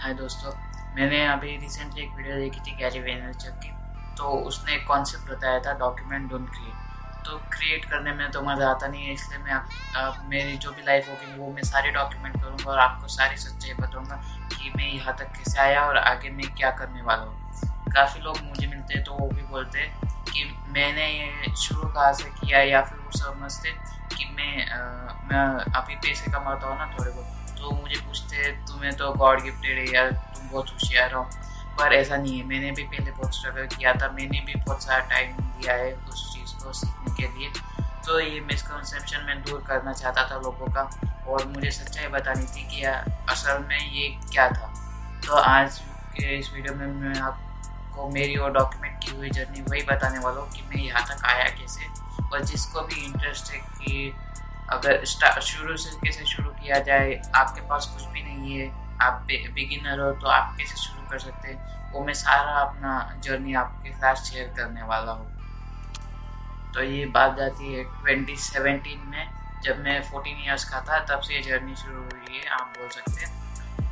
हाय दोस्तों मैंने अभी रिसेंटली एक वीडियो देखी थी गैरी वेनरचक की। तो उसने एक कॉन्सेप्ट बताया था डॉक्यूमेंट डोंट क्रिएट तो क्रिएट करने में तो मज़ा आता नहीं है इसलिए मैं आप, आप मेरी जो भी लाइफ होगी वो मैं सारी डॉक्यूमेंट करूँगा और आपको सारी सच्चाई बताऊँगा कि मैं यहाँ तक कैसे आया और आगे मैं क्या करने वाला हूँ। काफ़ी लोग मुझे मिलते हैं तो वो भी बोलते हैं कि मैंने ये शुरू कहाँ से किया या फिर वो समझते कि मैं आ, मैं अभी पैसे कमाता हूँ ना थोड़े बहुत। तो मुझे पूछते हैं, तुम्हें तो गॉड गिफ्टेड है यार तुम बहुत होशियार हो। पर ऐसा नहीं है, मैंने भी पहले बहुत स्ट्रगल किया था, मैंने भी बहुत सारा टाइम दिया है उस चीज़ को सीखने के लिए। तो ये मिसकनसेप्शन मैं दूर करना चाहता था लोगों का और मुझे सच्चाई बतानी थी कि असल में ये क्या था। तो आज के इस वीडियो में मैं आपको मेरी और डॉक्यूमेंट की हुई जर्नी वही बताने वाला हूँ कि मैं यहाँ तक आया कैसे और जिसको भी इंटरेस्ट है कि अगर शुरू से कैसे शुरू किया जाए, आपके पास कुछ भी नहीं है, आप बिगिनर हो तो आप कैसे शुरू कर सकते हैं? वो मैं सारा अपना जर्नी आपके साथ शेयर करने वाला हूँ। तो ये बात जाती है 2017 में, जब मैं 14 इयर्स का था, तब से ये जर्नी शुरू हुई है, आप बोल सकते हैं।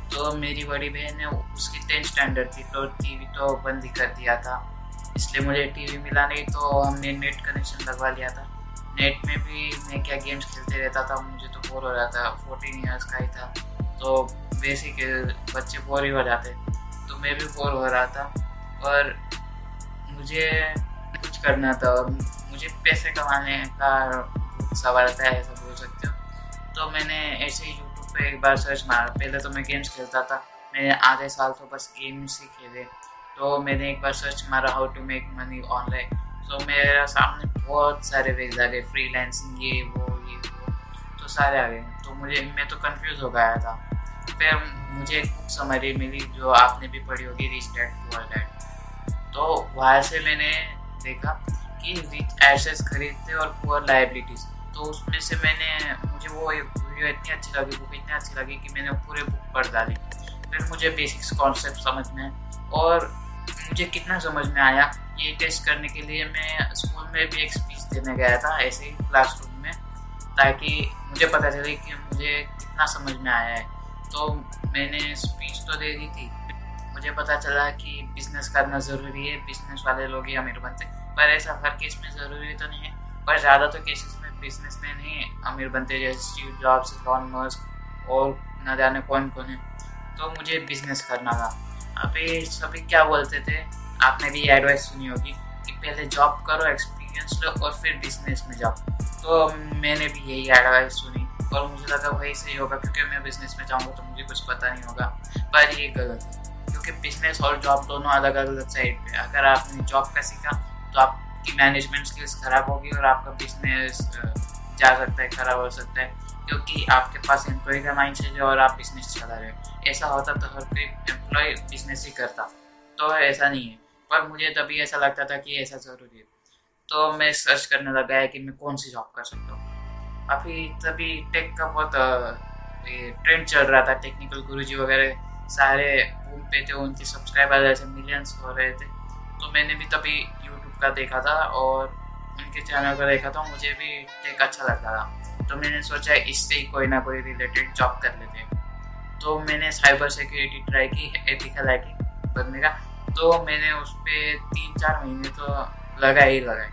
तो मेरी बड़ी बहन ने उसकी टेंथ स्टैंडर्ड थी तो टीवी तो बंद ही कर दिया था। इसलिए मुझे टीवी मिला नहीं तो हमने नेट कनेक्शन लगवा लिया था। नेट में भी मैं क्या गेम्स खेलते रहता था, मुझे तो बोर हो रहा था। फोर्टीन ईयर्स का ही था। तो बेसिक बच्चे बोर ही हो जाते। तो मैं भी बोर हो रहा था। और मुझे कुछ करना था और मुझे पैसे कमाने का सवाल था, ऐसा बोल सकते हो। तो मैंने ऐसे ही यूट्यूब पे एक बार सर्च मारा। पहले तो मैं गेम्स खेलता था। मैंने आधे साल तो बस गेम्स ही खेले। तो मैंने एक बार सर्च मारा how to make money online तो मेरा सामने बहुत सारे वेज आ गए फ्री ये, वो ये, वो तो सारे आ गए। तो मुझे, मैं तो कंफ्यूज हो गया था। फिर मुझे एक बुक समरी मिली जो आपने भी पढ़ी होगी रिच डैड पुअर डैड तो वहाँ से मैंने देखा कि रिच एसेस खरीदते और पुअर लाइबिलिटीज तो उसमें से मैंने, मुझे वो वीडियो इतनी अच्छी लगी बुक इतनी अच्छी लगी कि मैंने पूरे बुक पढ़ डाली। फिर मुझे बेसिक्स कॉन्सेप्ट समझ में और मुझे कितना समझ में आया। ये टेस्ट करने के लिए मैं स्कूल में भी एक स्पीच देने गया था, ऐसे ही क्लासरूम में, ताकि मुझे पता चले कि मुझे कितना समझ में आया है। तो मैंने स्पीच तो दे दी थी। मुझे पता चला कि बिज़नेस करना ज़रूरी है बिज़नेस वाले लोग ही अमीर बनते पर ऐसा हर केस में ज़रूरी तो नहीं है, पर ज़्यादा तो केसेस में बिज़नेस में नहीं अमीर बनते जैसे स्टीव जॉब्स लॉन और न जाने कौन कौन है। तो मुझे बिज़नेस करना था। अभी सभी क्या बोलते थे? आपने भी एडवाइस सुनी होगी कि पहले जॉब करो एक्सपीरियंस लो और फिर बिज़नेस में जाओ। तो मैंने भी यही एडवाइस सुनी और मुझे लगा वही सही होगा, क्योंकि मैं बिज़नेस में जाऊँगा तो मुझे कुछ पता नहीं होगा। पर ये गलत है, क्योंकि बिज़नेस और जॉब दोनों अलग अलग साइड पे अगर आपने जॉब का सीखा तो आपकी मैनेजमेंट स्किल्स खराब होगी और आपका बिज़नेस जा सकता है, खराब हो सकता है, क्योंकि आपके पास एम्प्लॉय का माइंड सेट है और आप बिज़नेस चला रहे हो। ऐसा होता तो हर कोई एम्प्लॉय बिज़नेस ही करता। तो ऐसा नहीं है। पर मुझे तभी ऐसा लगता था कि ऐसा ज़रूरी है। तो मैं सर्च करने लगा है कि मैं कौन सी जॉब कर सकता हूँ। अभी तभी टेक का बहुत ट्रेंड चल रहा था। टेक्निकल गुरुजी वगैरह सारे बूम पे थे, उनके सब्सक्राइबर ऐसे मिलियंस हो रहे थे। तो मैंने भी तभी यूट्यूब का देखा था और उनके चैनल का देखा था मुझे भी टेक अच्छा लगता था। तो मैंने सोचा इससे ही कोई ना कोई रिलेटेड जॉब कर लेते तो मैंने साइबर सिक्योरिटी ट्राई की एथिकल हैकिंग बनने का। तो मैंने उस पर तीन चार महीने तो लगाए ही लगाए।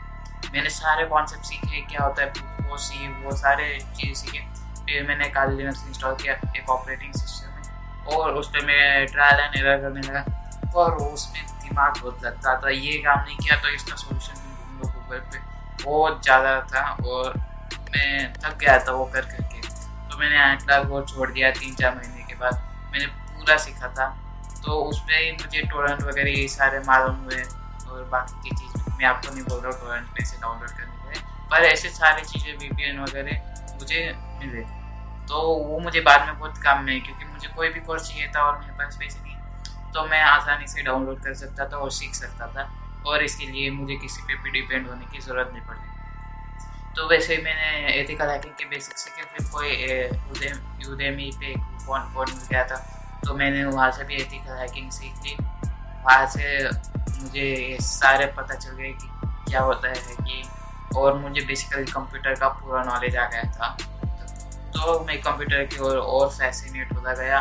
मैंने सारे कॉन्सेप्ट सीखे, क्या होता है, वो सी वो सारे चीज़ सीखे। फिर मैंने काल लिनक्स इंस्टॉल किया एक ऑपरेटिंग सिस्टम में। और उस पर मैं ट्रायल एंड एरर करने लगा। और उसमें दिमाग बहुत लगता था। ये काम नहीं किया तो इसका सोल्यूशन गूगल पे। बहुत ज़्यादा था और मैं थक गया था वो कर करके। तो मैंने एटलास वो छोड़ दिया तीन चार महीने के बाद। मैंने पूरा सीखा था। तो उसमें ही मुझे टोरेंट वगैरह ये सारे मालूम हुए और बाकी की चीज़ मैं आपको नहीं बोल रहा हूँ टोरेंट पे से डाउनलोड करने के पर ऐसे सारी चीज़ें वी वगैरह मुझे मिले तो वो मुझे बाद में बहुत काम में क्योंकि मुझे कोई भी कोर्स चाहिए था और मेरे पास पैसे नहीं। तो मैं आसानी से डाउनलोड कर सकता था और सीख सकता था। और इसके लिए मुझे किसी पे भी डिपेंड होने की ज़रूरत नहीं पड़ती। तो वैसे ही मैंने एथिकल हैकिंग के बेसिक सीखे फिर कोई यूदेमी पे कौन कौन मिल गया था तो मैंने वहाँ से भी एथिकल हैकिंग सीख ली। वहाँ से मुझे सारे पता चल गए कि क्या होता है कि और मुझे बेसिकली कंप्यूटर का पूरा नॉलेज आ गया था। तो मैं कंप्यूटर की ओर, और फैसिनेट होता गया,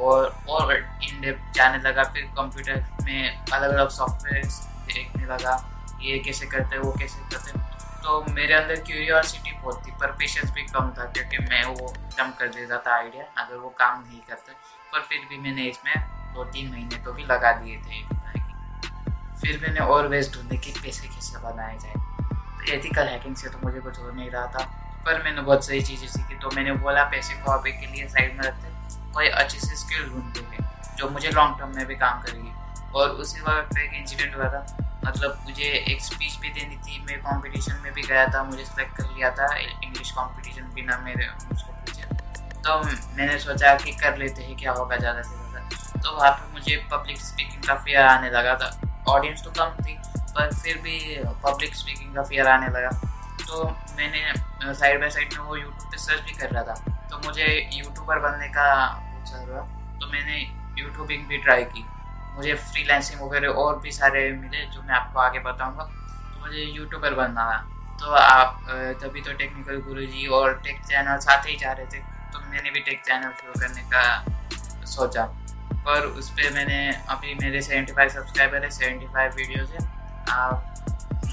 और और इन डेप्थ जाने लगा। फिर कंप्यूटर में अलग अलग सॉफ्टवेयर देखने लगा, ये कैसे करते वो कैसे करते तो मेरे अंदर क्यूरियोसिटी बहुत थी, पर पेशेंस भी कम था, क्योंकि मैं वो कम कर देता था आइडिया अगर वो काम नहीं करते, पर फिर भी मैंने इसमें दो तीन महीने तो भी लगा दिए थे फिर मैंने और वेस्ट ढूंढे कि पैसे कैसे बनाए जाए। तो एथिकल हैकिंग से तो मुझे कुछ हो नहीं रहा था, पर मैंने बहुत सही चीज़ें सीखी तो मैंने बोला पैसे को अभी के लिए साइड में रखते कोई अच्छी सी स्किल ढूंढते हैं, जो मुझे लॉन्ग टर्म में भी काम करेगी। और उसी वक्त एक इंसिडेंट हुआ था। मतलब मुझे एक स्पीच भी देनी थी, मैं कंपटीशन में भी गया था, मुझे सेलेक्ट कर लिया था इंग्लिश कंपटीशन बिना मेरे मुझको पूछे। तो मैंने सोचा कि कर लेते हैं, क्या होगा ज़्यादा से ज़्यादा। तो वहाँ पर मुझे पब्लिक स्पीकिंग का फेयर आने लगा था। ऑडियंस तो कम थी, पर फिर भी पब्लिक स्पीकिंग का फेयर आने लगा। तो मैंने साइड बाई साइड में वो यूट्यूब पे सर्च भी कर रहा था। तो मुझे यूट्यूबर बनने का उत्साह हुआ। तो मैंने यूट्यूबिंग भी ट्राई की। मुझे फ्रीलांसिंग वगैरह और भी सारे मिले जो मैं आपको आगे बताऊँगा। तो मुझे यूट्यूबर बनना था। तो आप तभी तो टेक्निकल गुरु जी और टेक चैनल साथ ही जा रहे थे। तो मैंने भी टेक चैनल शुरू करने का सोचा। पर उस पर मैंने, अभी मेरे सेवेंटी फाइव सब्सक्राइबर है सेवेंटी फाइव वीडियोज़ है। आप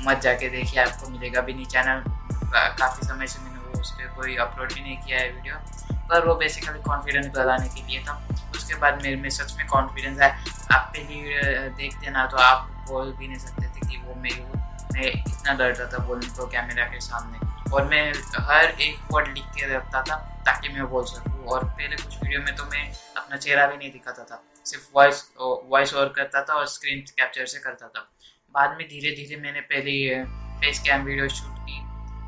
मत जाके देखिए, आपको मिलेगा भी नहीं चैनल काफ़ी समय से मैंने वो उस पर कोई अपलोड भी नहीं किया है वीडियो पर वो बेसिकली कॉन्फिडेंस बढ़ाने के लिए था। उसके बाद मेरे में सच में कॉन्फिडेंस है। आप पहली देखते ना तो आप बोल भी नहीं सकते थे कि वो मेरी वो, मैं इतना डरता था बोलने को कैमरा के सामने। और मैं हर एक वर्ड लिख के रखता था ताकि मैं बोल सकूँ। और पहले कुछ वीडियो में तो मैं अपना चेहरा भी नहीं दिखाता था। सिर्फ़ वॉइस वॉइस ओवर करता था और स्क्रीन कैप्चर से करता था। बाद में धीरे धीरे मैंने पहले फेस कैम वीडियो शूट की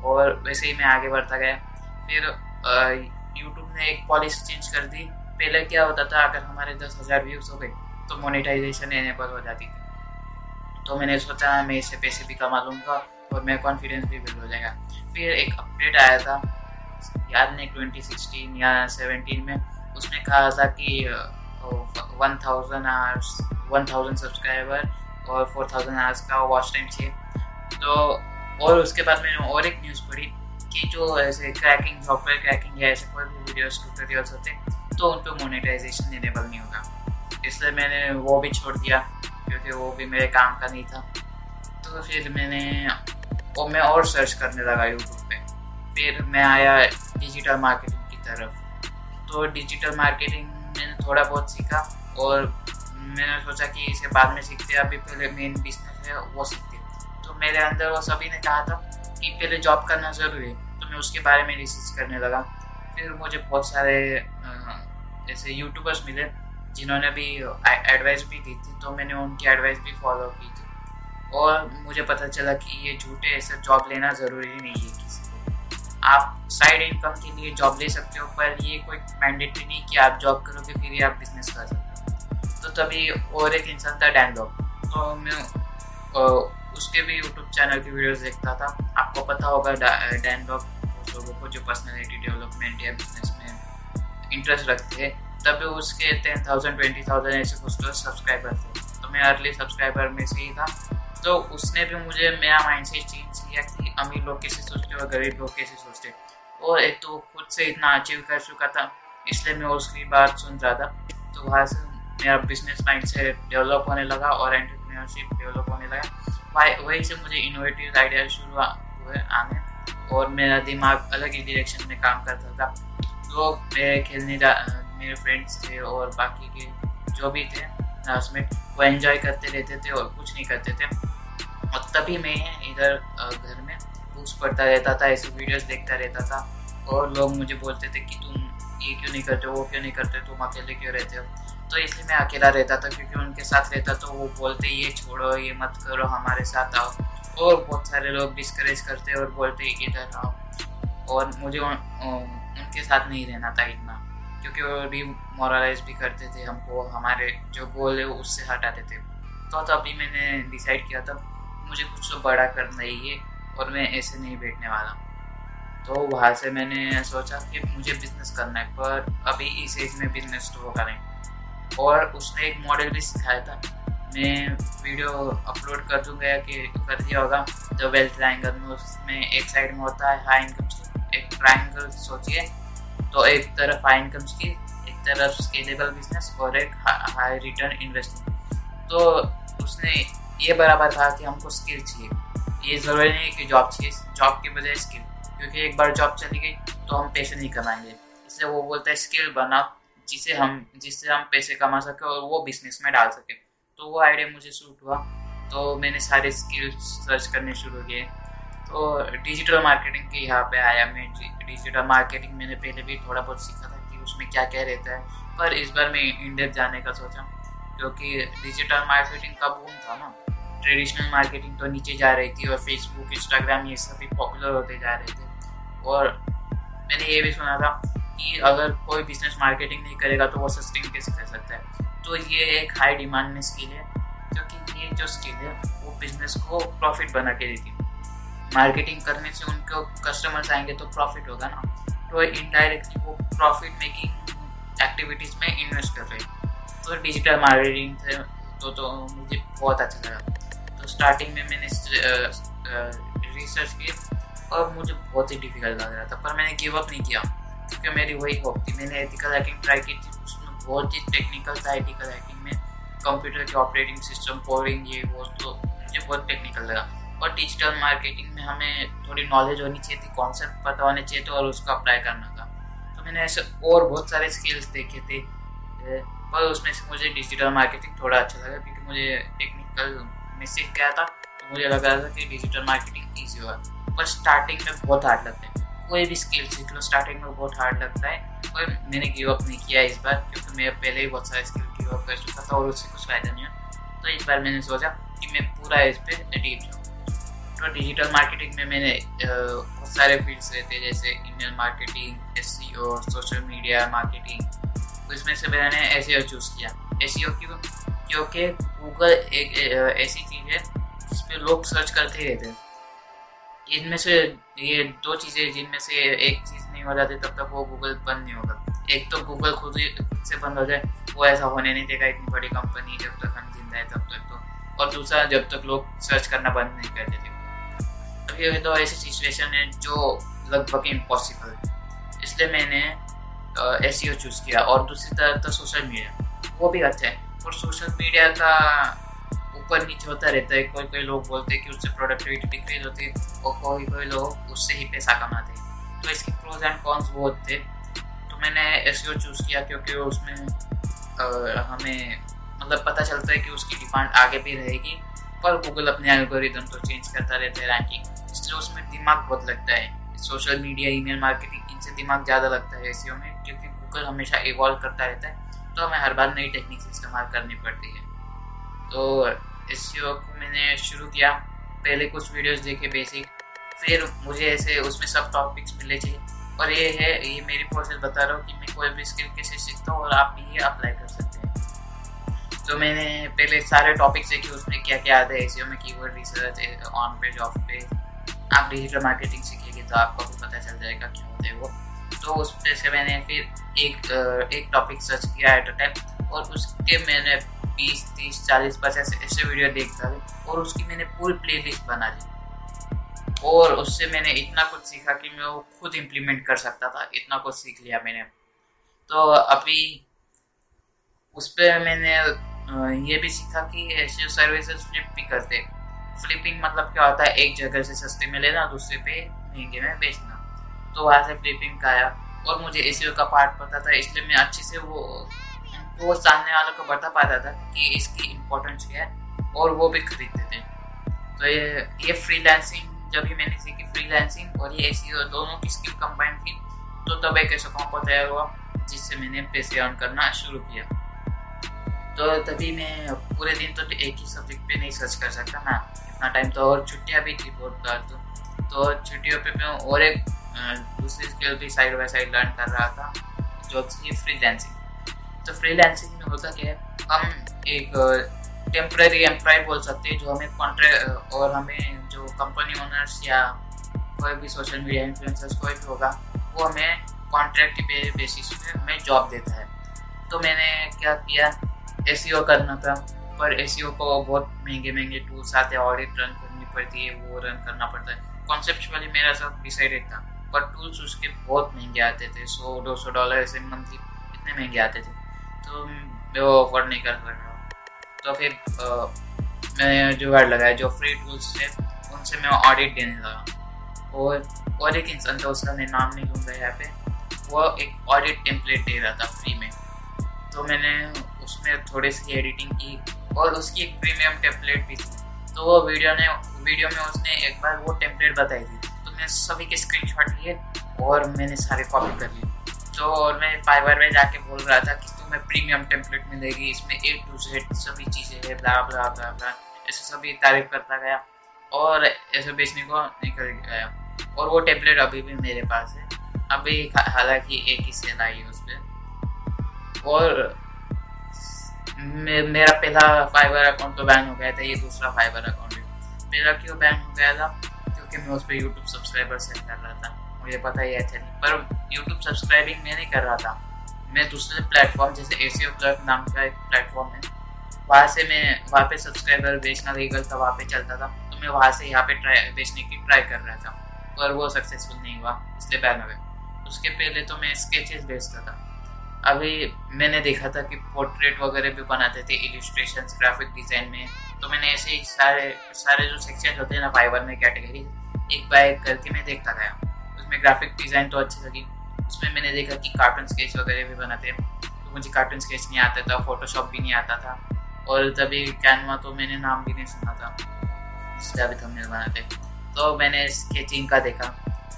और वैसे ही मैं आगे बढ़ता गया। फिर यूट्यूब ने एक पॉलिसी चेंज कर दी। पहले क्या होता था, अगर हमारे दस हज़ार व्यूज़ हो गए तो मोनेटाइजेशन एनेबल हो जाती थी। तो मैंने सोचा, मैं इससे पैसे भी कमा लूँगा और मेरा कॉन्फिडेंस भी बिल्ड हो जाएगा। फिर एक अपडेट आया था, याद नहीं ट्वेंटी सिक्सटीन या सेवनटीन में, उसने कहा था कि one thousand hours one thousand subscriber और फोर थाउज़ेंड आवर्स का वॉच टाइम चाहिए। तो और उसके बाद मैंने और एक न्यूज़ पढ़ी कि जो ऐसे क्रैकिंग सॉफ्टवेयर क्रैकिंग या ऐसे कोई भी वीडियोस ट्यूटोरियल्स होते तो उन पर मोनेटाइजेशन इनेबल नहीं होगा। इसलिए मैंने वो भी छोड़ दिया, क्योंकि वो भी मेरे काम का नहीं था। तो फिर मैंने, वो मैं और सर्च करने लगा यूट्यूब पे। फिर मैं आया डिजिटल मार्केटिंग की तरफ़। तो डिजिटल मार्केटिंग मैंने थोड़ा बहुत सीखा, और मैंने सोचा कि इसे बाद में सीखते अभी पहले मेन बिज़नेस है, वो सीखते तो मेरे अंदर वो सभी ने कहा था कि पहले जॉब करना ज़रूरी है। तो मैं उसके बारे में रिसर्च करने लगा। फिर मुझे बहुत सारे ऐसे यूट्यूबर्स मिले, जिन्होंने भी एडवाइस भी दी थी तो मैंने उनकी एडवाइस भी फॉलो की थी। और मुझे पता चला कि ये झूठे ऐसे जॉब लेना ज़रूरी नहीं है किसी को। आप साइड इनकम के लिए जॉब ले सकते हो, पर ये कोई मैंडेटरी नहीं कि आप जॉब करोगे, फिर ही आप बिज़नेस कर सकते हो। तो तभी और एक इंसान था डैन लॉक तो मैं उसके भी यूट्यूब चैनल की वीडियोस देखता था। आपको पता होगा डैन लोगों को जो पर्सनैलिटी डेवलपमेंट या बिज़नेस में इंटरेस्ट रखते हैं तभी उसके टेन थाउज़ेंड ट्वेंटी थाउज़ेंड ऐसे कुछ तो सब्सक्राइबर थे। तो मैं अर्ली सब्सक्राइबर में से ही था। तो उसने भी मुझे मेरा माइंड सेट चेंज किया कि अमीर लोग कैसे सोचते और गरीब लोग कैसे सोचते। और एक तो खुद से इतना अचीव कर चुका था, इसलिए मैं उसकी बात सुन रहा था। तो वहाँ से मेरा बिज़नेस माइंड से डेवलप होने लगा और एंटरप्रेन्योरशिप डेवलप होने लगा। वहीं से मुझे इनोवेटिव आइडिया शुरू हुए आने। और मेरा दिमाग अलग ही डायरेक्शन में काम करता था। तो मेरे खेलने जा, मेरे फ्रेंड्स थे और बाकी के जो भी थे क्लासमेट वो एंजॉय करते रहते थे और कुछ नहीं करते थे। और तभी मैं इधर घर में बुक्स पढ़ता रहता था, ऐसे वीडियोस देखता रहता था। और लोग मुझे बोलते थे कि तुम ये क्यों नहीं करते, वो क्यों नहीं करते, तुम अकेले क्यों रहते हो? तो इसलिए मैं अकेला रहता था क्योंकि उनके साथ रहता तो वो बोलते ये छोड़ो ये मत करो हमारे साथ आओ। और बहुत सारे लोग डिस्करेज करते और बोलते इधर आओ। और मुझे उन, उनके साथ नहीं रहना था इतना क्योंकि वो डिमोरलाइज भी करते थे हमको हमारे जो गोल है उससे हटाते थे। तो तभी मैंने डिसाइड किया था मुझे कुछ तो बड़ा करना ही है और मैं ऐसे नहीं बैठने वाला। तो वहाँ से मैंने सोचा कि मुझे बिज़नेस करना है पर अभी इस एज में बिज़नेस तो होगा नहीं। और उसने एक मॉडल भी सिखाया था। मैं वीडियो अपलोड कर दूँगा कि कर दिया होगा द वेल्थ ट्राइंगल में उसमें एक साइड में होता है हाई इनकम एक ट्राइंगल सोचिए तो एक तरफ़ हाई इनकम की एक तरफ़ स्केलेबल बिज़नेस और एक हाई रिटर्न इन्वेस्टमेंट तो उसने ये बराबर कहा कि हमको स्किल चाहिए। ये ज़रूरी नहीं कि जॉब चाहिए जॉब की बजाय स्किल क्योंकि एक बार जॉब चली गई तो हम पैसे नहीं कमाएँगे। इसलिए वो बोलता है स्किल बना जिसे हम जिससे हम पैसे कमा सके और वो बिज़नेस में डाल सके। तो वो आइडिया मुझे सूट हुआ। तो मैंने सारे स्किल्स सर्च करने शुरू किए। तो डिजिटल मार्केटिंग के यहाँ पे आया मैं। डिजिटल मार्केटिंग मैंने पहले भी थोड़ा बहुत सीखा था कि उसमें क्या क्या रहता है। पर इस बार मैं इंडिया जाने का सोचा। क्योंकि डिजिटल मार्केटिंग का बूम था ना। ट्रेडिशनल मार्केटिंग तो नीचे जा रही थी और फेसबुक इंस्टाग्राम ये सभी पॉपुलर होते जा रहे थे। और मैंने ये भी सुना था कि अगर कोई बिज़नेस मार्केटिंग नहीं करेगा तो वो सस्टेन कैसे कर सकता है? तो ये एक हाई डिमांड में स्किल है, क्योंकि ये जो स्किल है, वो बिज़नेस को प्रॉफिट बना के देती है। मार्केटिंग करने से उनको कस्टमर्स आएँगे तो प्रॉफिट होगा ना? तो इनडायरेक्टली वो प्रॉफिट मेकिंग एक्टिविटीज़ में इन्वेस्ट कर रहे हैं। तो डिजिटल मार्केटिंग से तो तो मुझे बहुत अच्छा लगा। तो स्टार्टिंग में मैंने रिसर्च की और मुझे बहुत ही डिफ़िकल्ट लग रहा था, पर मैंने गिव अप नहीं किया। क्योंकि मेरी वही होप थी मैंने एथिकल हैकिंग ट्राई की थी, उसमें बहुत ही टेक्निकल था एथिकल हैकिंग में। कंप्यूटर के ऑपरेटिंग सिस्टम कोडिंग ये, वो तो मुझे बहुत टेक्निकल लगा। और डिजिटल मार्केटिंग में हमें थोड़ी नॉलेज होनी चाहिए थी कॉन्सेप्ट पता होने चाहिए थे और उसको अप्लाई करना था। तो मैंने ऐसे और बहुत सारे स्किल्स देखे थे पर उसमें से मुझे डिजिटल मार्केटिंग थोड़ा अच्छा लगा, क्योंकि मुझे टेक्निकल में सीख गया था तो मुझे लग रहा था कि डिजिटल मार्केटिंग ईजी होगा। पर स्टार्टिंग में बहुत हार्ड लगता है। कोई भी स्किल सीख लो स्टार्टिंग में बहुत हार्ड लगता है, कोई मैंने गिव अप नहीं किया इस बार, क्योंकि मैं पहले ही बहुत सारे स्किल गिव अप कर चुका था और उससे कुछ फ़ायदा नहीं हुआ। तो इस बार मैंने सोचा कि मैं पूरा इस पर डीप जाऊँ तो डिजिटल मार्केटिंग में मैंने बहुत सारे फील्ड्स रहते हैं, जैसे email marketing S social media marketing इसमें से मैंने एस चूज़ किया। एस क्यों? क्योंकि गूगल एक ऐसी चीज़ है जिस पर लोग सर्च करते रहते हैं। इनमें से ये दो चीज़ें जिनमें से एक चीज़ नहीं हो जाती, तब तक वो गूगल बंद नहीं होगा। एक तो गूगल खुद ही खुद से बंद हो जाए, वो ऐसा होने नहीं देगा इतनी बड़ी कंपनी जब तक हम ज़िंदा है, तब तक तो। और दूसरा, जब तक लोग सर्च करना बंद नहीं कर देते। ये तो ऐसी सिचुएशन है जो लगभग इम्पॉसिबल है। इसलिए मैंने एस चूज़ किया। और दूसरी तरफ़ तो सोशल मीडिया वो भी अच्छा है। और सोशल मीडिया का ऊपर नीचे होता रहता है। कोई कोई लोग बोलते हैं कि उससे प्रोडक्टिविटी डिक्रीज होती है और कोई कोई लोग उससे ही पैसा कमाते हैं। तो इसके प्रोज एंड कॉन्स बहुत थे तो मैंने एस चूज़ किया क्योंकि उसमें आ, हमें मतलब पता चलता है कि उसकी डिमांड आगे भी रहेगी। पर गूगल अपने एल्गोरिदम तो चेंज करता रहता है रैंकिंग इसलिए उसमें दिमाग बहुत लगता है। सोशल मीडिया ईमेल मार्केटिंग इनसे दिमाग ज़्यादा लगता है एस में क्योंकि गूगल हमेशा इवॉल्व करता रहता है। तो हमें हर बार नई टेक्निक्स इस्तेमाल करनी पड़ती है। तो एस को मैंने शुरू किया, पहले कुछ वीडियोस देखे बेसिक फिर मुझे ऐसे उसमें सब टॉपिक्स मिले थे। और ये है, ये मेरी प्रोसेस बता रहा हूँ कि मैं कोई भी स्किल कैसे सीखता हूँ और आप भी ये अप्लाई कर सकते हैं। तो मैंने पहले सारे टॉपिक्स देखे, उसमें क्या क्या आता है एस में keyword research on page off page आप डिजिटल मार्केटिंग सीखेंगे तो आपको भी पता चल जाएगा क्यों होते वो। तो उस पर से मैंने फिर एक एक टॉपिक सर्च किया एट अ टाइम और उसके मैंने बीस, तीस, चालीस पचास ऐसे वीडियो देखता था और उसकी मैंने पूरी प्ले लिस्ट बना ली और उससे मैंने इतना कुछ सीखा कि मैं वो खुद इम्प्लीमेंट कर सकता था, इतना कुछ सीख लिया मैंने। तो अभी उस पर मैंने ये भी सीखा कि ऐसे सर्विसेज़ फ्लिप भी करते। फ्लिपिंग मतलब क्या होता है, एक जगह से सस्ते में लेना, दूसरे पे महँगे में बेचना। तो वहाँ से फ्लिपिंग का आया और मुझे ए का पार्ट पता था, इसलिए मैं अच्छे से वो वो सामने वालों को बता पाता था कि इसकी इम्पोर्टेंस क्या है और वो भी खरीदते थे तो ये ये फ्री फ्रीलांसिंग जब भी मैंने सीखी फ्री फ्रीलांसिंग और ये ऐसी दोनों की स्किल कंबाइन थी तो तब एक ऐसा कॉम्पो तैयार हुआ, जिससे मैंने पैसे अर्न करना शुरू किया। तो तभी मैं पूरे दिन तो एक ही सब्जेक्ट पे नहीं सर्च कर सकता ना, इतना टाइम तो और छुट्टियाँ भी थी बहुत बार तो। तो छुट्टियों पे मैं और एक दूसरी स्किल भी साइड बाई साइड लर्न कर रहा था, जो थी फ्रीलैंसिंग तो फ्रीलैंसिंग में होता क्या है? हम एक टेम्प्रेरी एम्प्लॉय बोल सकते हैं जो हमें कॉन्ट्रैक्ट और हमें जो कंपनी ओनर्स या कोई भी सोशल मीडिया इन्फ्लुएंसर्स कोई भी होगा वो हमें कॉन्ट्रैक्ट पे बेसिस पे हमें जॉब देता है। तो मैंने क्या किया? एस e करना था पर एस e को बहुत महँगे महँगे टूल्स आते हैं ऑडिट रन करनी पड़ती है वो रन करना पड़ता है। कॉन्सेप्चुअली मेरा सब डिसाइडेड था पर टूल्स उसके बहुत महँगे आते थे सौ दो सौ डॉलर ऐसे मंथली इतने महँगे आते थे। तो मैं वो अफोर्ड नहीं कर पा रहा तो फिर आ, मैंने जुगाड़ लगाया जो फ्री टूल्स थे उनसे मैं ऑडिट देने लगा। और और एक इंसान था उसका मैं नाम नहीं लूँगा यहाँ पे। वो एक ऑडिट टेम्पलेट दे रहा था फ्री में। तो मैंने उसमें थोड़ी सी एडिटिंग की और उसकी एक प्रीमियम टेम्पलेट भी थी। तो वो वीडियो ने वीडियो में उसने एक बार वो टेम्पलेट बताई थी। तो मैं सभी के स्क्रीन लिए और मैंने सारे कॉपी कर लिए। तो और मैं फाइवर में जाके बोल रहा था कि तुम्हें प्रीमियम टेम्पलेट मिलेगी इसमें ए टू जेड सभी चीज़ें है ब्ला ब्ला ब्ला ब्ला ऐसे सभी तारीफ़ करता गया। और ऐसे बेचने को निकल गया। और वो टेम्पलेट अभी भी मेरे पास है। अभी हालाँकि एक ही सेल आई है उस पर और मे, मेरा पहला फाइबर अकाउंट तो बैन हो गया था ये दूसरा फाइबर अकाउंट है। मेरा क्यों बैन हो गया था? क्योंकि मैं उस पर यूट्यूब सब्सक्राइबर सेट कर रहा था। मुझे पता ही है थे पर यूट्यूब सब्सक्राइबिंग मैं नहीं कर रहा था। मैं दूसरे प्लेटफॉर्म जैसे ए सी नाम का एक प्लेटफॉर्म है, वहाँ से मैं, वहाँ पे सब्सक्राइबर बेचना लीगल था, वहाँ पे चलता था तो मैं वहाँ से यहाँ पे ट्राई बेचने की ट्राई कर रहा था, पर वो सक्सेसफुल नहीं हुआ, इसलिए बैन हो गया। उसके पहले तो मैं स्केचेस बेचता था। अभी मैंने देखा था कि पोर्ट्रेट वगैरह भी बनाते थे इलिस्ट्रेशन ग्राफिक डिज़ाइन में तो मैंने ऐसे ही सारे सारे जो सेक्शन होते हैं ना फाइबर में कैटेगरी एक बाय करके मैं देखता गया। उसमें ग्राफिक डिज़ाइन तो अच्छी लगी उसमें मैंने देखा कि कार्टून स्केच वगैरह भी बनाते हैं। तो मुझे कार्टून स्केच नहीं आता था फोटोशॉप भी नहीं आता था। और तभी कैनवा तो मैंने नाम भी नहीं सुना था, जिसका भी थंबनेल बनाते। तो मैंने स्केचिंग का देखा।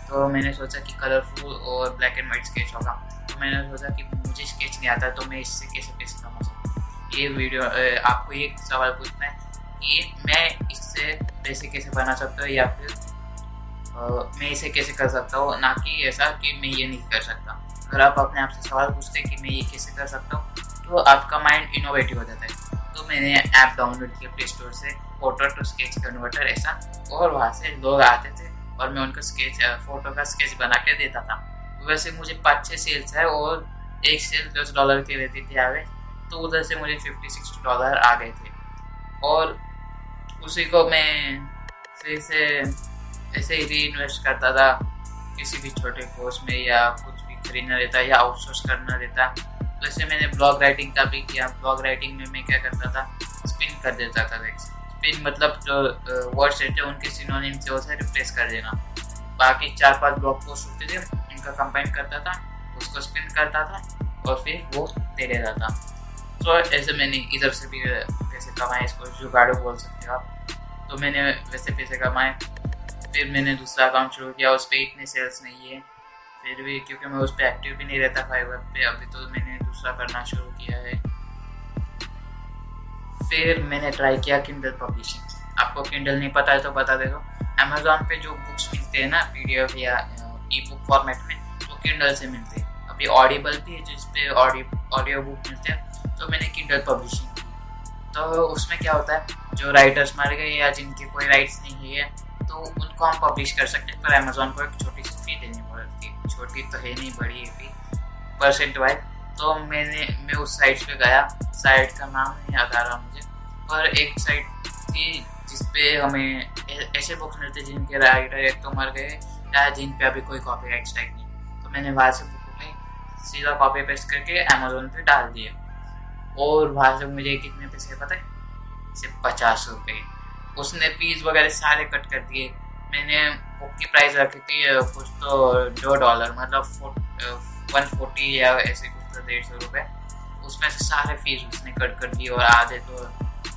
तो मैंने सोचा कि कलरफुल और ब्लैक एंड वाइट स्केच होगा। तो मैंने सोचा कि मुझे स्केच नहीं आता तो मैं इससे कैसे कैसे कमा सकूँ ये वीडियो आपको ये सवाल पूछना है कि मैं इससे पैसे कैसे बना सकता हूँ या फिर मैं इसे कैसे कर सकता हूँ? ना कि ऐसा कि मैं ये नहीं कर सकता। अगर आप अपने आप से सवाल पूछते कि मैं ये कैसे कर सकता हूँ तो आपका माइंड इनोवेटिव हो जाता है। तो मैंने ऐप डाउनलोड किया प्ले स्टोर से फ़ोटो टू स्केच कन्वर्टर ऐसा, और वहाँ से लोग आते थे, और मैं उनको स्केच फ़ोटो का स्केच बना के देता था। वैसे मुझे पाँच छः सेल्स है, और एक सेल दस डॉलर की रहती थी आगे तो उधर से मुझे फिफ्टी सिक्सटी डॉलर आ गए थे। और उसी को मैं फिर से ऐसे ही इन्वेस्ट करता था, किसी भी छोटे कोर्स में या कुछ भी खरीदना रहता या आउटसोर्स करना रहता। वैसे मैंने ब्लॉग राइटिंग का भी किया ब्लॉग राइटिंग में मैं क्या करता था स्पिन कर देता था स्पिन मतलब जो वर्ड्स रहते उनके सिनोनिम से उसे रिप्लेस कर देना। बाकी चार पाँच ब्लॉग पोस्ट होते थे, उनका कंबाइन करता था, उसको स्पिन करता था और फिर वो दे देता था। तो ऐसे मैंने इधर से भी पैसे कमाए, इसको जुगाड़ो बोल सकते हो आप। तो मैंने वैसे पैसे कमाए फिर मैंने दूसरा अकाउंट शुरू किया, उस पर इतने सेल्स नहीं है। फिर भी क्योंकि मैं उस पर एक्टिव भी नहीं रहता फाइवर पे, अभी तो मैंने दूसरा करना शुरू किया है। फिर मैंने ट्राई किया किंडल पब्लिशिंग आपको किंडल नहीं पता है तो बता दे दो। अमेजोन पे जो बुक्स मिलते हैं ना पी या ई बुक फॉर्मेट में, वो किंडल से मिलते हैं। अभी ऑडिबल भी है जिसपे ऑडियो बुक मिलते हैं तो मैंने किंडल पब्लिशिंग की तो उसमें क्या होता है, जो राइटर्स मर गए या जिनके कोई राइट्स नहीं है तो उनको हम पब्लिश कर सकते हैं, पर अमेजोन को एक छोटी सी फ़ी देनी पड़ती है। छोटी तो है नहीं, बड़ी है फ़ी परसेंट वाइज तो मैंने, मैं उस साइट पे गया। साइट का नाम नहीं याद आ रहा मुझे, पर एक साइट थी जिसपे हमें ऐसे बुक्स मिलते जिनके राइटर एक तो मर गए, या जिन पे अभी कोई कॉपी राइट स्ट्राइक नहीं। तो मैंने वहाँ से बुक उठाई सीधा कॉपी पेस्ट करके अमेजोन पे डाल दिया। और वहाँ से मुझे कितने पैसे पता है? सिर्फ़ पचास रुपये उसने पीस वगैरह सारे कट कर दिए। मैंने बुक की प्राइस रखी थी कुछ तो दो डॉलर मतलब वन फोर्टी या ऐसे कुछ तो डेढ़ सौ रुपये उसमें से सारे फ़ीस उसने कट कर दिए और आधे तो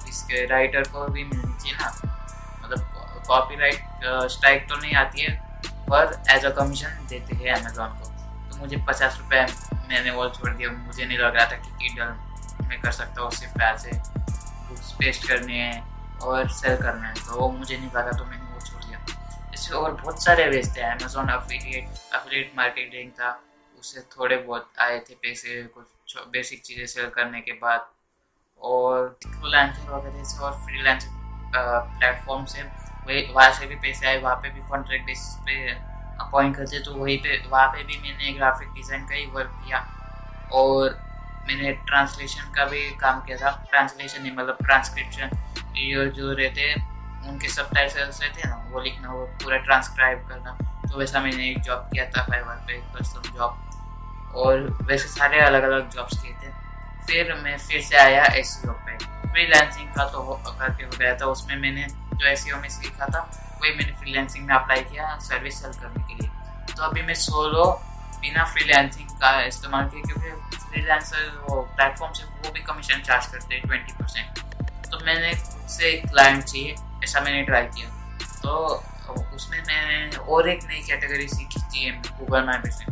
इसके राइटर को भी मिलनी चाहिए ना। मतलब कॉपी राइट स्ट्राइक तो नहीं आती है, पर एज अ कमीशन देते हैं अमेजोन को। तो मुझे पचास रुपये मैंने वो छोड़ दिया। मुझे नहीं लग रहा था कि कीडल मैं कर सकता हूँ, सिर्फ़ पैसे बुक्स पेस्ट करने हैं। और सेल करना है। तो वो मुझे नहीं लगा तो मैंने वो छोड़ दिया। इससे और बहुत सारे वेस्ट थे। अमेजोन अफिलिएट अफिलिएट मार्केटिंग था। उससे थोड़े बहुत आए थे पैसे, कुछ बेसिक चीज़ें सेल करने के बाद। और फ्रीलांसर वगैरह से और फ्रीलांसर प्लेटफॉर्म से वही वहाँ से भी पैसे आए, वहाँ पे भी कॉन्ट्रैक्ट बेसिस पे अपॉइंट करते। तो वहीं पे वहाँ पे भी मैंने ग्राफिक डिज़ाइन का ही वर्क किया। और मैंने ट्रांसलेशन का भी काम किया था। ट्रांसलेशन नहीं मतलब ट्रांसक्रिप्शन ये जो रहते उनके सब टाइटल्स रहते हैं ना, वो लिखना, वो पूरा ट्रांसक्राइब करना। तो वैसा मैंने एक जॉब किया था फाइवर पे कस्टम जॉब और वैसे सारे अलग अलग जॉब्स किए थे। फिर मैं फिर से आया एस पे। फ्रीलांसिंग का तो करके हो गया था, उसमें मैंने जो एस में सीखा था, वही मैंने फ्रीलांसिंग में अप्लाई किया सर्विस सेल करने के लिए। तो अभी मैं सोलो बिना फ्रीलांसिंग का इस्तेमाल किया, क्योंकि फ्रीलांसर वो प्लेटफॉर्म से वो भी कमीशन चार्ज करते हैं ट्वेंटी परसेंट तो मैंने खुद से एक क्लाइंट चाहिए, ऐसा मैंने ट्राई किया। तो उसमें मैंने और एक नई कैटेगरी सीखी थी गूगल मैप से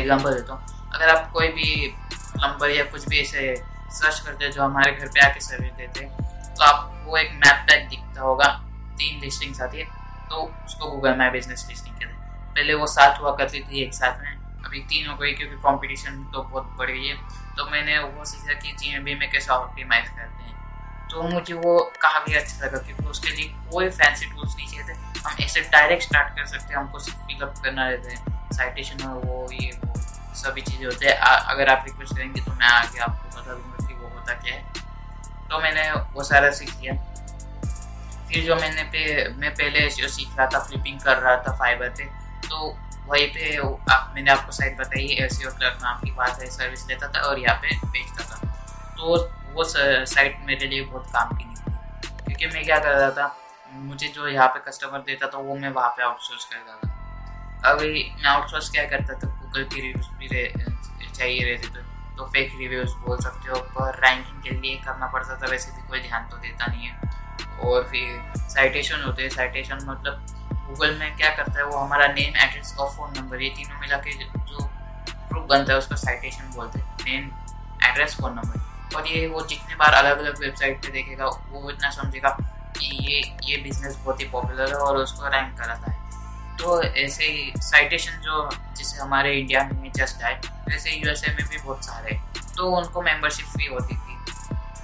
एग्ज़ाम्पल देता हूँ। अगर आप कोई भी प्लम्बर या कुछ भी ऐसे सर्च करते जो हमारे घर पे आके सर्विस देते तो आपको एक मैप पैक दिखता होगा, तीन लिस्टिंग्स आती है तो उसको गूगल मैप बिज़नेस लिस्टिंग कहते हैं। पहले वो सात हुआ करती थी, एक साथ में। अभी तीन हो गई क्योंकि कंपटीशन तो बहुत बढ़ गई है। तो मैंने वो सीखा कि जी एम बी में कैसे ऑप्टिमाइज करते हैं। तो मुझे वो काफ़ी अच्छा लगा क्योंकि उसके लिए कोई फैंसी टूल्स नहीं चाहिए थे। हम ऐसे डायरेक्ट स्टार्ट कर सकते हैं, हमको फिलअप करना रहता है। साइटेशन और वो, ये, वो, सभी चीज़ें होते हैं। अगर आप रिक्वेस्ट करेंगे तो मैं आगे आपको बता दूँगा कि वो होता क्या है। तो मैंने वो सारा सीख लिया। फिर जो मैंने पे, मैं पहले जो सीख रहा था फ्लिपिंग कर रहा था फाइबर पे। तो वहीं पे आप, मैंने आपको साइट बताई ऐसी और क्लर्क नाम की बात है सर्विस लेता था और यहाँ पे बेचता था। तो वो साइट मेरे लिए बहुत काम की निकली। क्योंकि मैं क्या कर रहा था, मुझे जो यहाँ पे कस्टमर देता था, वो मैं वहाँ पे आउटसोर्स करता था। अभी मैं आउटसोर्स क्या करता था गूगल की रिव्यूज़ भी चाहिए रहते थे। तो फेक रिव्यूज़ बोल सकते हो, पर रैंकिंग के लिए करना पड़ता था, वैसे भी कोई ध्यान तो देता नहीं है। और फिर साइटेशन होते हैं साइटेशन मतलब गूगल में क्या करता है वो हमारा नेम एड्रेस और फ़ोन नंबर ये तीनों मिला के जो प्रूफ बनता है उसका साइटेशन बोलते हैं। नेम एड्रेस फ़ोन नंबर और ये वो जितने बार अलग अलग वेबसाइट पे देखेगा, वो इतना समझेगा कि ये ये बिज़नेस बहुत ही पॉपुलर है और उसको रैंक कराता है। तो ऐसे ही साइटेशन जो जैसे हमारे इंडिया में जस्ट है वैसे यूएसए में भी बहुत सारे तो उनको मेंबरशिप फ्री होती थी।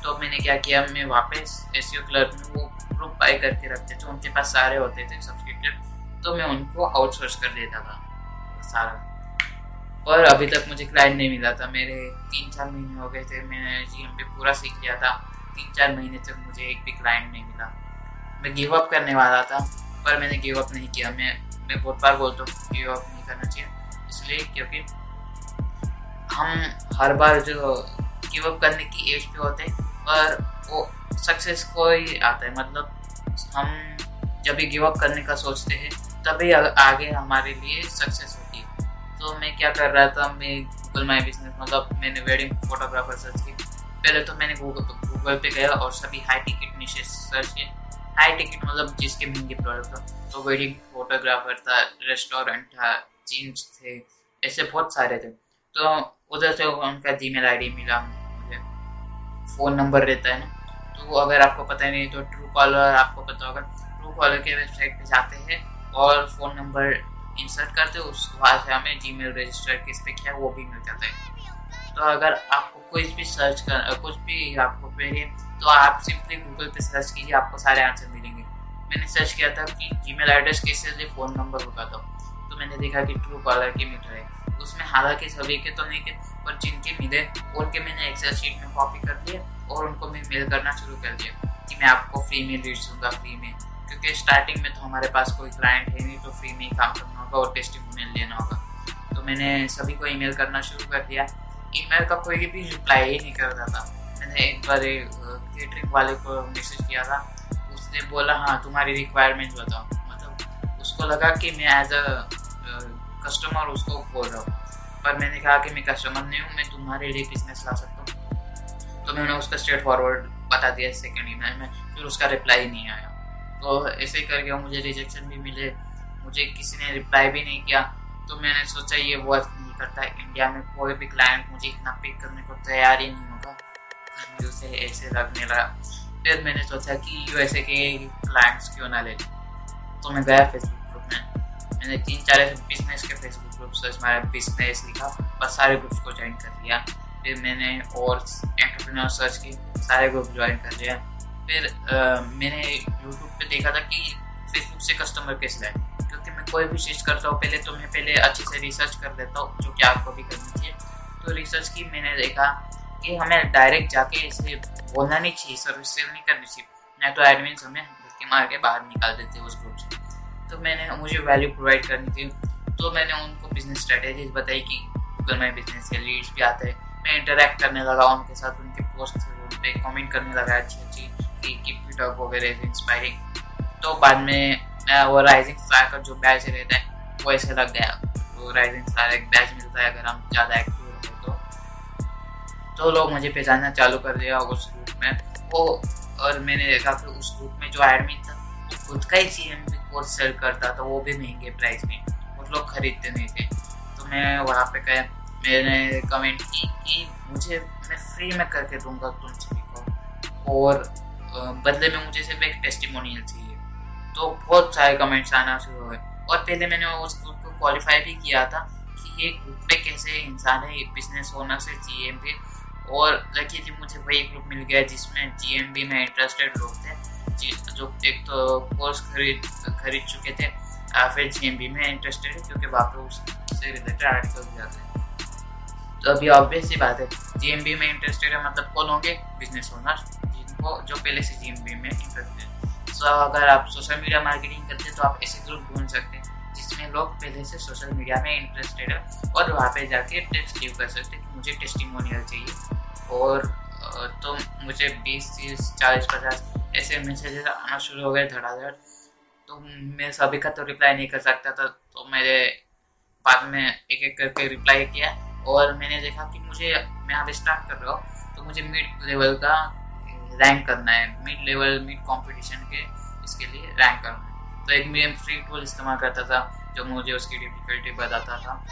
तो मैंने क्या किया, मैं वापस एस क्लर्क में वो ग्रुप बाई करके रखते थे, उनके पास सारे होते थे सब्सक्रिप्शन तो मैं उनको आउटसोर्स कर देता था सारा। पर अभी तक मुझे क्लाइंट नहीं मिला था। मेरे तीन चार महीने हो गए थे, मैंने जी एम पूरा सीख लिया था। तीन चार महीने तक मुझे एक भी क्लाइंट नहीं मिला। मैं गिव अप करने वाला था, पर मैंने गिव अप नहीं किया। मैं मैं बहुत बार बोलता हूँ गिव अप नहीं करना चाहिए। इसलिए क्योंकि हम हर बार जो गिव अप करने की एज पे होते हैं पर वो सक्सेस को ही आता है। मतलब हम जब भी गिव अप करने का सोचते हैं, तभी आगे हमारे लिए सक्सेस होती है। तो मैं क्या कर रहा था, मैं गूगल माई बिज़नेस मतलब मैंने वेडिंग फोटोग्राफर सर्च की। पहले तो मैंने गूगल गूगल पे गया और सभी हाई टिकट नीचे सर्च किए। हाई टिकट मतलब जिसके महँगे प्रोडक्ट था तो वेडिंग फोटोग्राफर था रेस्टोरेंट था जीन्स थे, ऐसे बहुत सारे थे। तो उधर से उनका जी मेल आई मिला। फ़ोन नंबर रहता है ना तो अगर आपको पता नहीं तो ट्रू कॉलर आपको पता होगा। ट्रू कॉलर के वेबसाइट पे जाते हैं और फ़ोन नंबर इंसर्ट करते उस वहाँ से हमें जी मेल रजिस्टर किस पे किया वो भी मिल जाता है। तो अगर आपको कुछ भी सर्च कर कुछ भी आपको क्वेरी तो आप सिंपली गूगल पे सर्च कीजिए आपको सारे आंसर मिलेंगे। मैंने सर्च किया था कि जी मेल एड्रेस कैसे फ़ोन नंबर होगा तो, मैंने देखा कि ट्रू कॉलर की मिल रहे उसमें हालाँकि सभी के तो नहीं थे पर जिनके मिले, उनके मैंने एक्सेल शीट में कॉपी कर दिया और उनको मैं मेल करना शुरू कर दिया कि मैं आपको फ्री में लीड दूँगा फ्री में। क्योंकि स्टार्टिंग में तो हमारे पास कोई क्लाइंट है नहीं तो फ्री में ही काम करना होगा और टेस्टिंग लेना होगा। तो मैंने सभी को ईमेल करना शुरू कर दिया। ईमेल का कोई भी रिप्लाई ही नहीं कर रहा था। मैंने एक बार केटरिंग वाले को मैसेज किया था। उसने बोला हाँ तुम्हारी रिक्वायरमेंट बताओ। मतलब उसको लगा कि मैं एज अ कस्टमर उसको बोल रहा हूँ पर मैंने कहा कि मैं कस्टमर नहीं हूँ, मैं तुम्हारे लिए बिज़नेस ला सकता हूँ। तो मैंने उसका स्ट्रेट फॉरवर्ड बता दिया सेकेंड ईमेल में, फिर उसका रिप्लाई नहीं आया। तो ऐसे ही करके मुझे रिजेक्शन भी मिले, मुझे किसी ने रिप्लाई भी नहीं किया। तो मैंने सोचा ये वर्क नहीं करता इंडिया में कोई भी क्लाइंट मुझे इतना पिक करने को तैयार ही नहीं होगा। मुझे उसे ऐसे लगने लगा। फिर मैंने सोचा कि यूएसए के क्लाइंट्स क्यों ना ले। तो मैं गया फेसबुक मैंने तीन चार ऐसे बिज़नेस के फेसबुक ग्रुप सर्च मारा बिज़नेस लिखा और सारे ग्रुप्स को ज्वाइन कर लिया। फिर मैंने और एंटरप्रेन्योर सर्च की सारे ग्रुप ज्वाइन कर लिया। फिर आ, मैंने यूट्यूब पे देखा था कि फेसबुक से कस्टमर कैसे लाए क्योंकि मैं कोई भी चीज़ करता हूँ पहले तो मैं पहले अच्छे से रिसर्च कर लेता हूँ जो कि आपको भी करनी चाहिए। तो रिसर्च की मैंने देखा कि हमें डायरेक्ट जाके इसे बोलना नहीं चाहिए सर्विस सेल नहीं करनी चाहिए। नहीं तो एडमिन हमें धक्के मार के बाहर निकाल देते उस ग्रुप से। तो मैंने मुझे वैल्यू प्रोवाइड करनी थी। तो मैंने उनको बिज़नेस स्ट्रेटेजीज बताई कि गूगल माई बिज़नेस के लीड्स भी आते हैं। मैं इंटरेक्ट करने लगा उनके साथ, उनके पोस्ट पे कमेंट करने लगा अच्छी अच्छी कि कीप इट अप वगैरह इंस्पायरिंग तो बाद में वो राइजिंग स्टार का जो बैच रहता है, वो ऐसे लग गया। तो राइजिंग स्टार एक बैच मिलता है अगर हम ज़्यादा एक्टिव रहते तो। तो लोग मुझे पहचानना चालू कर दिया उस ग्रुप में। वो, और मैंने देखा कि उस ग्रुप में जो एडमिन था, खुद का ही सी एम कोर्स सेल करता था, वो भी महँगे प्राइस में। और लोग खरीदते नहीं थे। तो मैं वहाँ पे कह मैंने कमेंट की कि मुझे, मैं फ्री में करके दूँगा तुम सभी को। और बदले में मुझे सिर्फ़ एक टेस्टिमोनियल चाहिए। तो बहुत सारे कमेंट्स आना शुरू हुए। और पहले मैंने उस ग्रुप को क्वालिफाई भी किया था कि ये ग्रुप में कैसे इंसान है बिज़नेस ओनर से जी एम और लकीली मुझे वही ग्रुप मिल गया जिसमें जी एम में इंटरेस्टेड लोग थे। जो एक तो कोर्स खरीद खरीद चुके थे फिर जी एम बी में इंटरेस्टेड है, क्योंकि वहाँ पे उससे रिलेटेड आर्टिकल भी आते हैं। तो अभी ऑब्वियस ही बात है जी एम बी में इंटरेस्टेड है मतलब कौन होंगे? बिज़नेस ओनर जिनको, जो पहले से जी एम बी में इंटरेस्टेड है। सो अगर आप सोशल मीडिया मार्केटिंग करते हैं तो आप ऐसे ग्रुप ढूंढ सकते हैं, जिसमें लोग पहले से सोशल मीडिया में इंटरेस्टेड है, और वहाँ पे जाके टेक्स्ट गिव कर सकते हैं कि मुझे टेस्टिमोनियल चाहिए। और तो मुझे बीस तीस, चालीस, पचास ऐसे मैसेजेस आना शुरू हो गए धड़ाधड़। तो मैं सभी का तो रिप्लाई नहीं कर सकता था तो मेरे बाद में एक एक करके रिप्लाई किया और मैंने देखा कि मुझे, मैं अभी स्टार्ट कर रहा हूँ तो मुझे मिड लेवल का रैंक करना है। मिड लेवल मिड कंपटीशन के इसके लिए रैंक करना है। तो एक मैं फ्री टूल इस्तेमाल करता था, जो मुझे उसकी डिफिकल्टी बताता था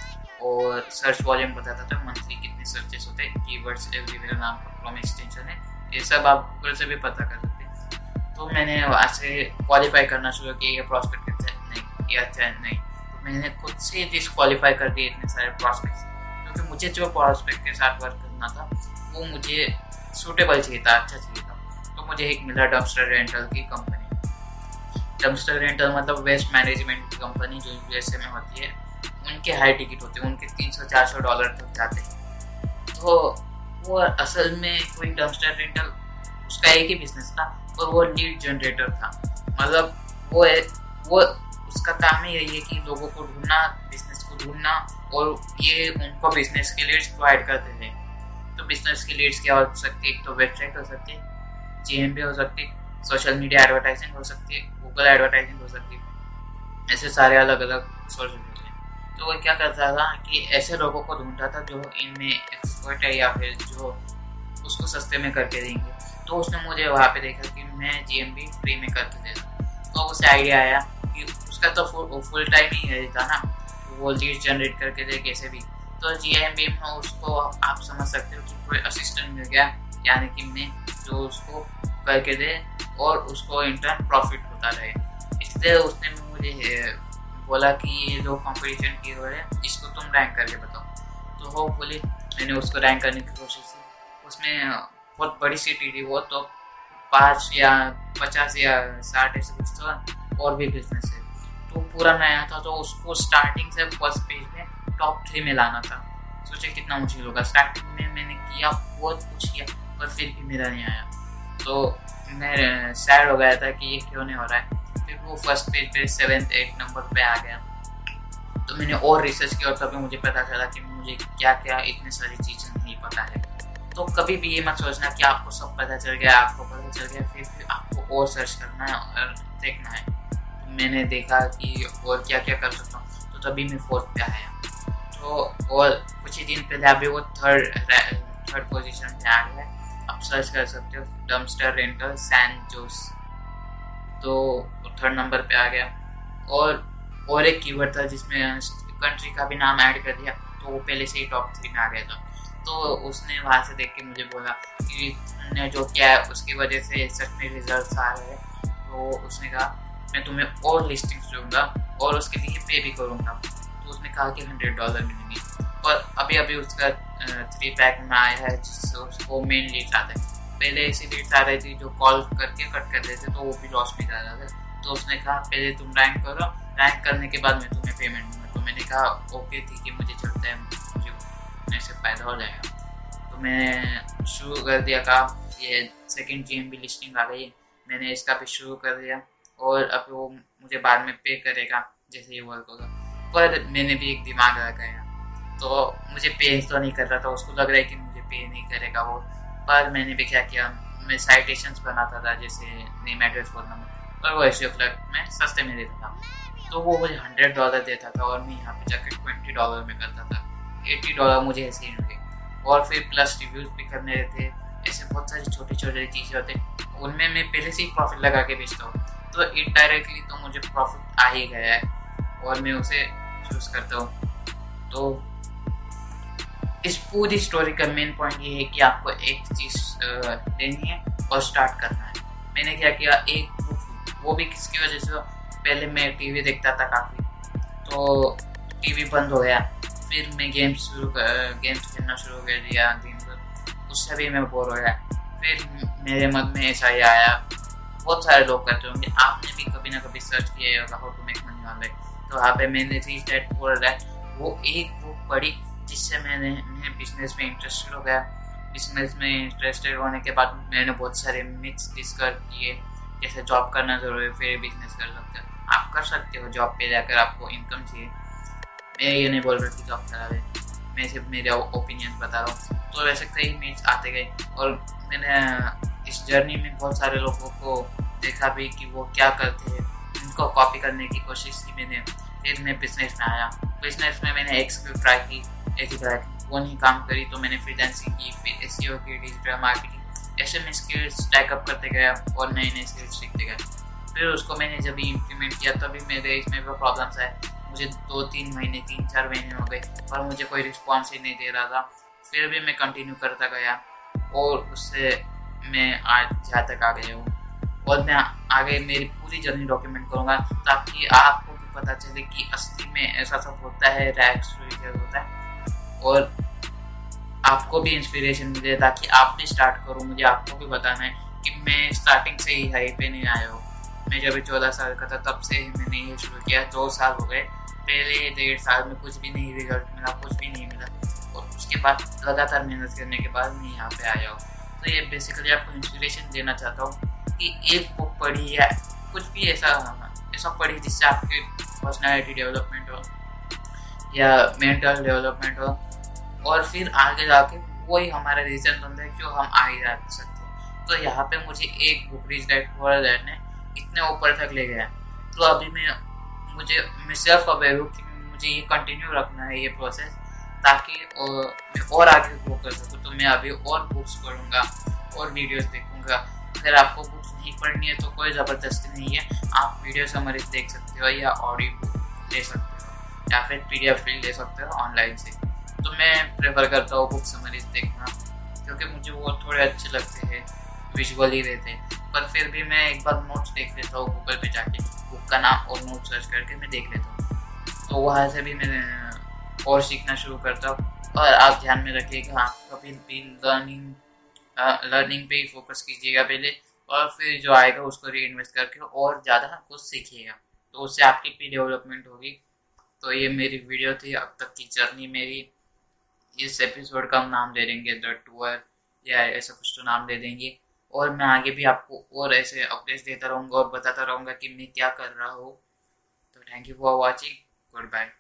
और सर्च वॉल्यूम बताता था मंथली कितने सर्चेस होते हैं कीवर्ड्स एवरीवेयर नाम का क्रोम एक्सटेंशन है, ये सब आप गूगल से भी पता कर सकते तो मैंने वहाँ से क्वालिफाई करना शुरू किया ये प्रॉस्पेक्ट अच्छा नहीं, ये अच्छा नहीं। तो मैंने खुद से डिसक्वालीफाई कर दिए इतने सारे प्रॉस्पेक्ट क्योंकि तो मुझे जो प्रॉस्पेक्ट के साथ वर्क करना था, वो मुझे सूटेबल चाहिए था अच्छा चाहिए था। तो मुझे एक मिला डॉक्टर रेंटल की कंपनी डम्स्टर रेंटल मतलब वेस्ट मैनेजमेंट की कंपनी जो यूएसए में होती है, उनके हाई टिकट होते हैं, उनके तीन सौ, चार सौ डॉलर तक जाते हैं। तो वो असल में कोई डम्स्टर रेंटल उसका एक ही बिज़नेस था। और वो लीड जनरेटर था। मतलब वो है, वो उसका काम ही यही है कि लोगों को ढूंढना बिज़नेस को ढूंढना और ये उनको बिज़नेस के लीड्स प्रोवाइड करते थे। तो बिज़नेस के लीड्स क्या हो सकती? है तो वेबसाइट हो सकती है जी एम हो सकती है सोशल मीडिया एडवर्टाइजिंग हो सकती है गूगल एडवर्टाइजिंग हो सकती। है ऐसे सारे अलग अलग सोर्स होते तो वो क्या करता था कि ऐसे लोगों को ढूंढता था जो इनमें एक्सपर्ट है या फिर जो उसको सस्ते में करके देंगे। तो उसने मुझे वहाँ पे देखा कि मैं जी एम बी फ्री में करके दे रहा तो उसे आइडिया आया कि उसका तो फुल फुल टाइम ही है, था ना? वो लीड जनरेट करके दे कैसे भी। तो जी एम बी में उसको आप समझ सकते हो कि कोई असिस्टेंट मिल गया, यानी कि मैं, जो उसको करके दे और उसको इंटर्न प्रॉफिट होता रहे। इसलिए उसने मुझे बोला कि ये जो कंपटीशन की हो रहे हैं, इसको तुम रैंक करके बताओ। तो बोली, मैंने उसको रैंक करने की कोशिश की। उसमें बहुत बड़ी सिटी थी वो तो पाँच या पचास या साठ ऐसे कुछ था, और भी बिज़नेस है। तो पूरा नया था तो उसको स्टार्टिंग से फ़र्स्ट पेज में टॉप थ्री में लाना था। सोचे कितना मुश्किल होगा। स्टार्टिंग में मैंने किया, बहुत कुछ किया, पर फिर भी मेरा नहीं आया। तो मैं सैड हो गया था कि ये क्यों नहीं हो रहा है। फिर वो फ़र्स्ट पेज पे सेवेंथ एट नंबर पे आ गया। तो मैंने और रिसर्च किया, और तभी मुझे पता चला कि मुझे क्या क्या इतनी सारी चीज़ें नहीं पता है। तो कभी भी ये मत सोचना कि आपको सब पता चल गया, आपको पता चल गया, फिर फिर आपको और सर्च करना है और देखना है। तो मैंने देखा कि और क्या क्या कर सकता हूँ। तो तभी मैं फोर्थ पे आया। तो और कुछ ही दिन पहले अभी वो थर्ड थर्ड पोजिशन पे आ गया। आप सर्च कर सकते हो डमस्टर रेंटल सैन जोस तो थर्ड नंबर पे आ गया। और और एक कीवर्ड था जिसमें कंट्री का भी नाम ऐड कर दिया तो वो पहले से ही टॉप थ्री में आ गया था। तो उसने वहाँ से देख के मुझे बोला कि तुमने जो किया है, उसकी वजह से सच में रिज़ल्ट आ रहे हैं। तो उसने कहा, मैं तुम्हें और लिस्टिंग्स दूँगा और उसके लिए पे भी करूँगा। तो उसने कहा कि हंड्रेड डॉलर मिलेंगे। और अभी अभी उसका थ्री पैक में आया है, जिससे उसको मेन लीड आते हैं। पहले ऐसी लीड्स आ रही थी जो कॉल करके कट कर देते तो वो भी लॉस में जा रहा था। तो उसने कहा, पहले तुम रैंक करो। रैंक करने के बाद मैं तुम्हें पेमेंट दूँगा। तो मैंने कहा ओके ठीक है, मुझे चलता है मुझे से फ़ायदा हो जाएगा। तो मैंने शुरू कर दिया काम। ये सेकेंड जी एम लिस्टिंग आ गई। है मैंने इसका भी शुरू कर दिया और अब वो मुझे बाद में पे करेगा, जैसे ये वर्क होगा। पर मैंने भी एक दिमाग लगाया तो मुझे पे तो नहीं कर रहा था, उसको लग रहा है कि मुझे पे नहीं करेगा वो। पर मैंने भी क्या किया, मैं साइटेशंस बनाता था, जैसे नेम एड्रेस फ़ोन नंबर और वो ऐसे क्लर्क में सस्ते में देता था। तो वो मुझे हंड्रेड डॉलर देता था और मैं यहाँ पे जाकर ट्वेंटी डॉलर में करता था। एट्टी डॉलर मुझे ऐसे ही मिले और फिर प्लस रिव्यूज़ भी करने रहते हैं। ऐसे बहुत सारी छोटी छोटी चीज़ें होते हैं। उनमें मैं पहले से ही प्रॉफिट लगा के बेचता हूँ। तो इनडायरेक्टली तो मुझे प्रॉफिट आ ही गया है। और मैं उसे चूज़ करता हूँ। तो इस पूरी स्टोरी का मेन पॉइंट ये है कि आपको एक चीज़ लेनी है और स्टार्ट करना है। मैंने क्या किया? एक वो भी किसकी वजह से? पहले मैं टीवी देखता था काफ़ी। तो टीवी बंद हो गया। फिर मैं गेम्स शुरू कर गेम्स खेलना शुरू कर दिया दिन भर। उससे भी मैं बोर हो गया। फिर मेरे मन में ऐसा ही आया। बहुत सारे लोग करते होंगे। आपने भी कभी ना कभी सर्च किया होगा हाउ टू मेक मनी वाले तो वहाँ पे मैंने रीच दैट बोल रहा है। वो एक बुक पढ़ी, जिससे मैंने, मैं बिज़नेस में इंटरेस्टेड हो गया बिज़नेस में इंटरेस्टेड होने के बाद मैंने बहुत सारे मिथ्स डिस्कवर किए। जैसे जॉब करना ज़रूरी है, फिर बिज़नेस कर सकते हो। आप कर सकते हो जॉब पे जाकर आपको इनकम चाहिए। मैं ये नहीं बोल रहा कि जॉब करा है मैं सिर्फ़ मेरे ओपिनियन बता रहा हूँ तो वैसे कई मिथ्स आते गए और मैंने इस जर्नी में बहुत सारे लोगों को देखा भी कि वो क्या करते हैं उनको कॉपी करने की कोशिश की मैंने फिर मैं बिज़नेस में आया बिज़नेस में मैंने एक स्किल ट्राई की एक ही तरह वो नहीं काम करी तो मैंने फिर फ्रीलांसिंग की फिर एस की डिजिटल मार्केटिंग ऐसे मैं स्किल्स टैकअप करते गया और नए नए स्किल्स सीखते गए फिर उसको मैंने जब इम्प्लीमेंट किया तभी मेरे इसमें भी प्रॉब्लम्स आए मुझे दो तीन महीने, तीन चार महीने हो गए पर मुझे कोई रिस्पॉन्स ही नहीं दे रहा था। फिर भी मैं कंटिन्यू करता गया और उससे मैं आज जहाँ तक आ गया हूँ। और मैं आगे मेरी पूरी जर्नी डॉक्यूमेंट करूँगा ताकि आपको भी पता चले कि असली में ऐसा सब होता है रैक्स होता है। और आपको भी इंस्पिरेशन मिले ताकि आप भी स्टार्ट करो। मुझे आपको भी बताना है कि मैं स्टार्टिंग से ही हाई पे नहीं आया हूँ। मैं जब चौदह साल का था तब से मैंने ये शुरू किया। दो साल हो गए। पहले डेढ़ साल में कुछ भी नहीं रिज़ल्ट मिला, कुछ भी नहीं मिला। और उसके बाद लगातार मेहनत करने के बाद मैं यहाँ पे आया हूँ। तो ये बेसिकली आपको इंस्पिरेशन देना चाहता हूँ कि एक बुक पढ़ी या कुछ भी ऐसा ऐसा पढ़ी जिससे आपकी पर्सनैलिटी डेवलपमेंट हो या मेंटल डेवलपमेंट हो। और फिर आगे जाके वही हमारा रीजन बनता है क्यों हम आगे जा सकते हैं। तो यहाँ पे मुझे एक बुक रीच फॉर दैट ने इतने ऊपर तक ले गया। तो अभी मैं मुझे मैं सेल्फ अवेयर हूँ कि मुझे ये कंटिन्यू रखना है ये प्रोसेस ताकि और, मैं और आगे ग्रो कर सकूँ। तो मैं अभी और बुक्स पढ़ूँगा और वीडियोस देखूँगा। अगर आपको बुक्स नहीं पढ़नी है तो कोई ज़बरदस्ती नहीं है। आप वीडियो समरीज देख सकते हो या ऑडियो बुक ले सकते हो या फिर पी डी एफ़ ले सकते हो ऑनलाइन से। तो मैं प्रेफर करता हूँ बुक समरीज देखना क्योंकि मुझे वो थोड़े अच्छे लगते हैं विजुअली रहते हैं। पर फिर भी मैं एक बार नोट्स देख लेता हूँ गूगल पे जाके। बुक का नाम और नोट सर्च करके मैं देख लेता हूँ। तो वहाँ से भी मैं और सीखना शुरू करता हूँ। और आप ध्यान में रखिएगा हाँ कभी भी लर्निंग लर्निंग पे ही फोकस कीजिएगा पहले और फिर जो आएगा उसको री इन्वेस्ट करके और ज़्यादा कुछ सीखिएगा। तो उससे आपकी भी डेवलपमेंट होगी। तो ये मेरी वीडियो थी, अब तक की जर्नी मेरी। इस एपिसोड का हम नाम दे देंगे द टूअर या ऐसा कुछ तो नाम दे देंगे। और मैं आगे भी आपको और ऐसे अपडेट्स देता रहूँगा और बताता रहूँगा कि मैं क्या कर रहा हूँ। तो thank you for watching goodbye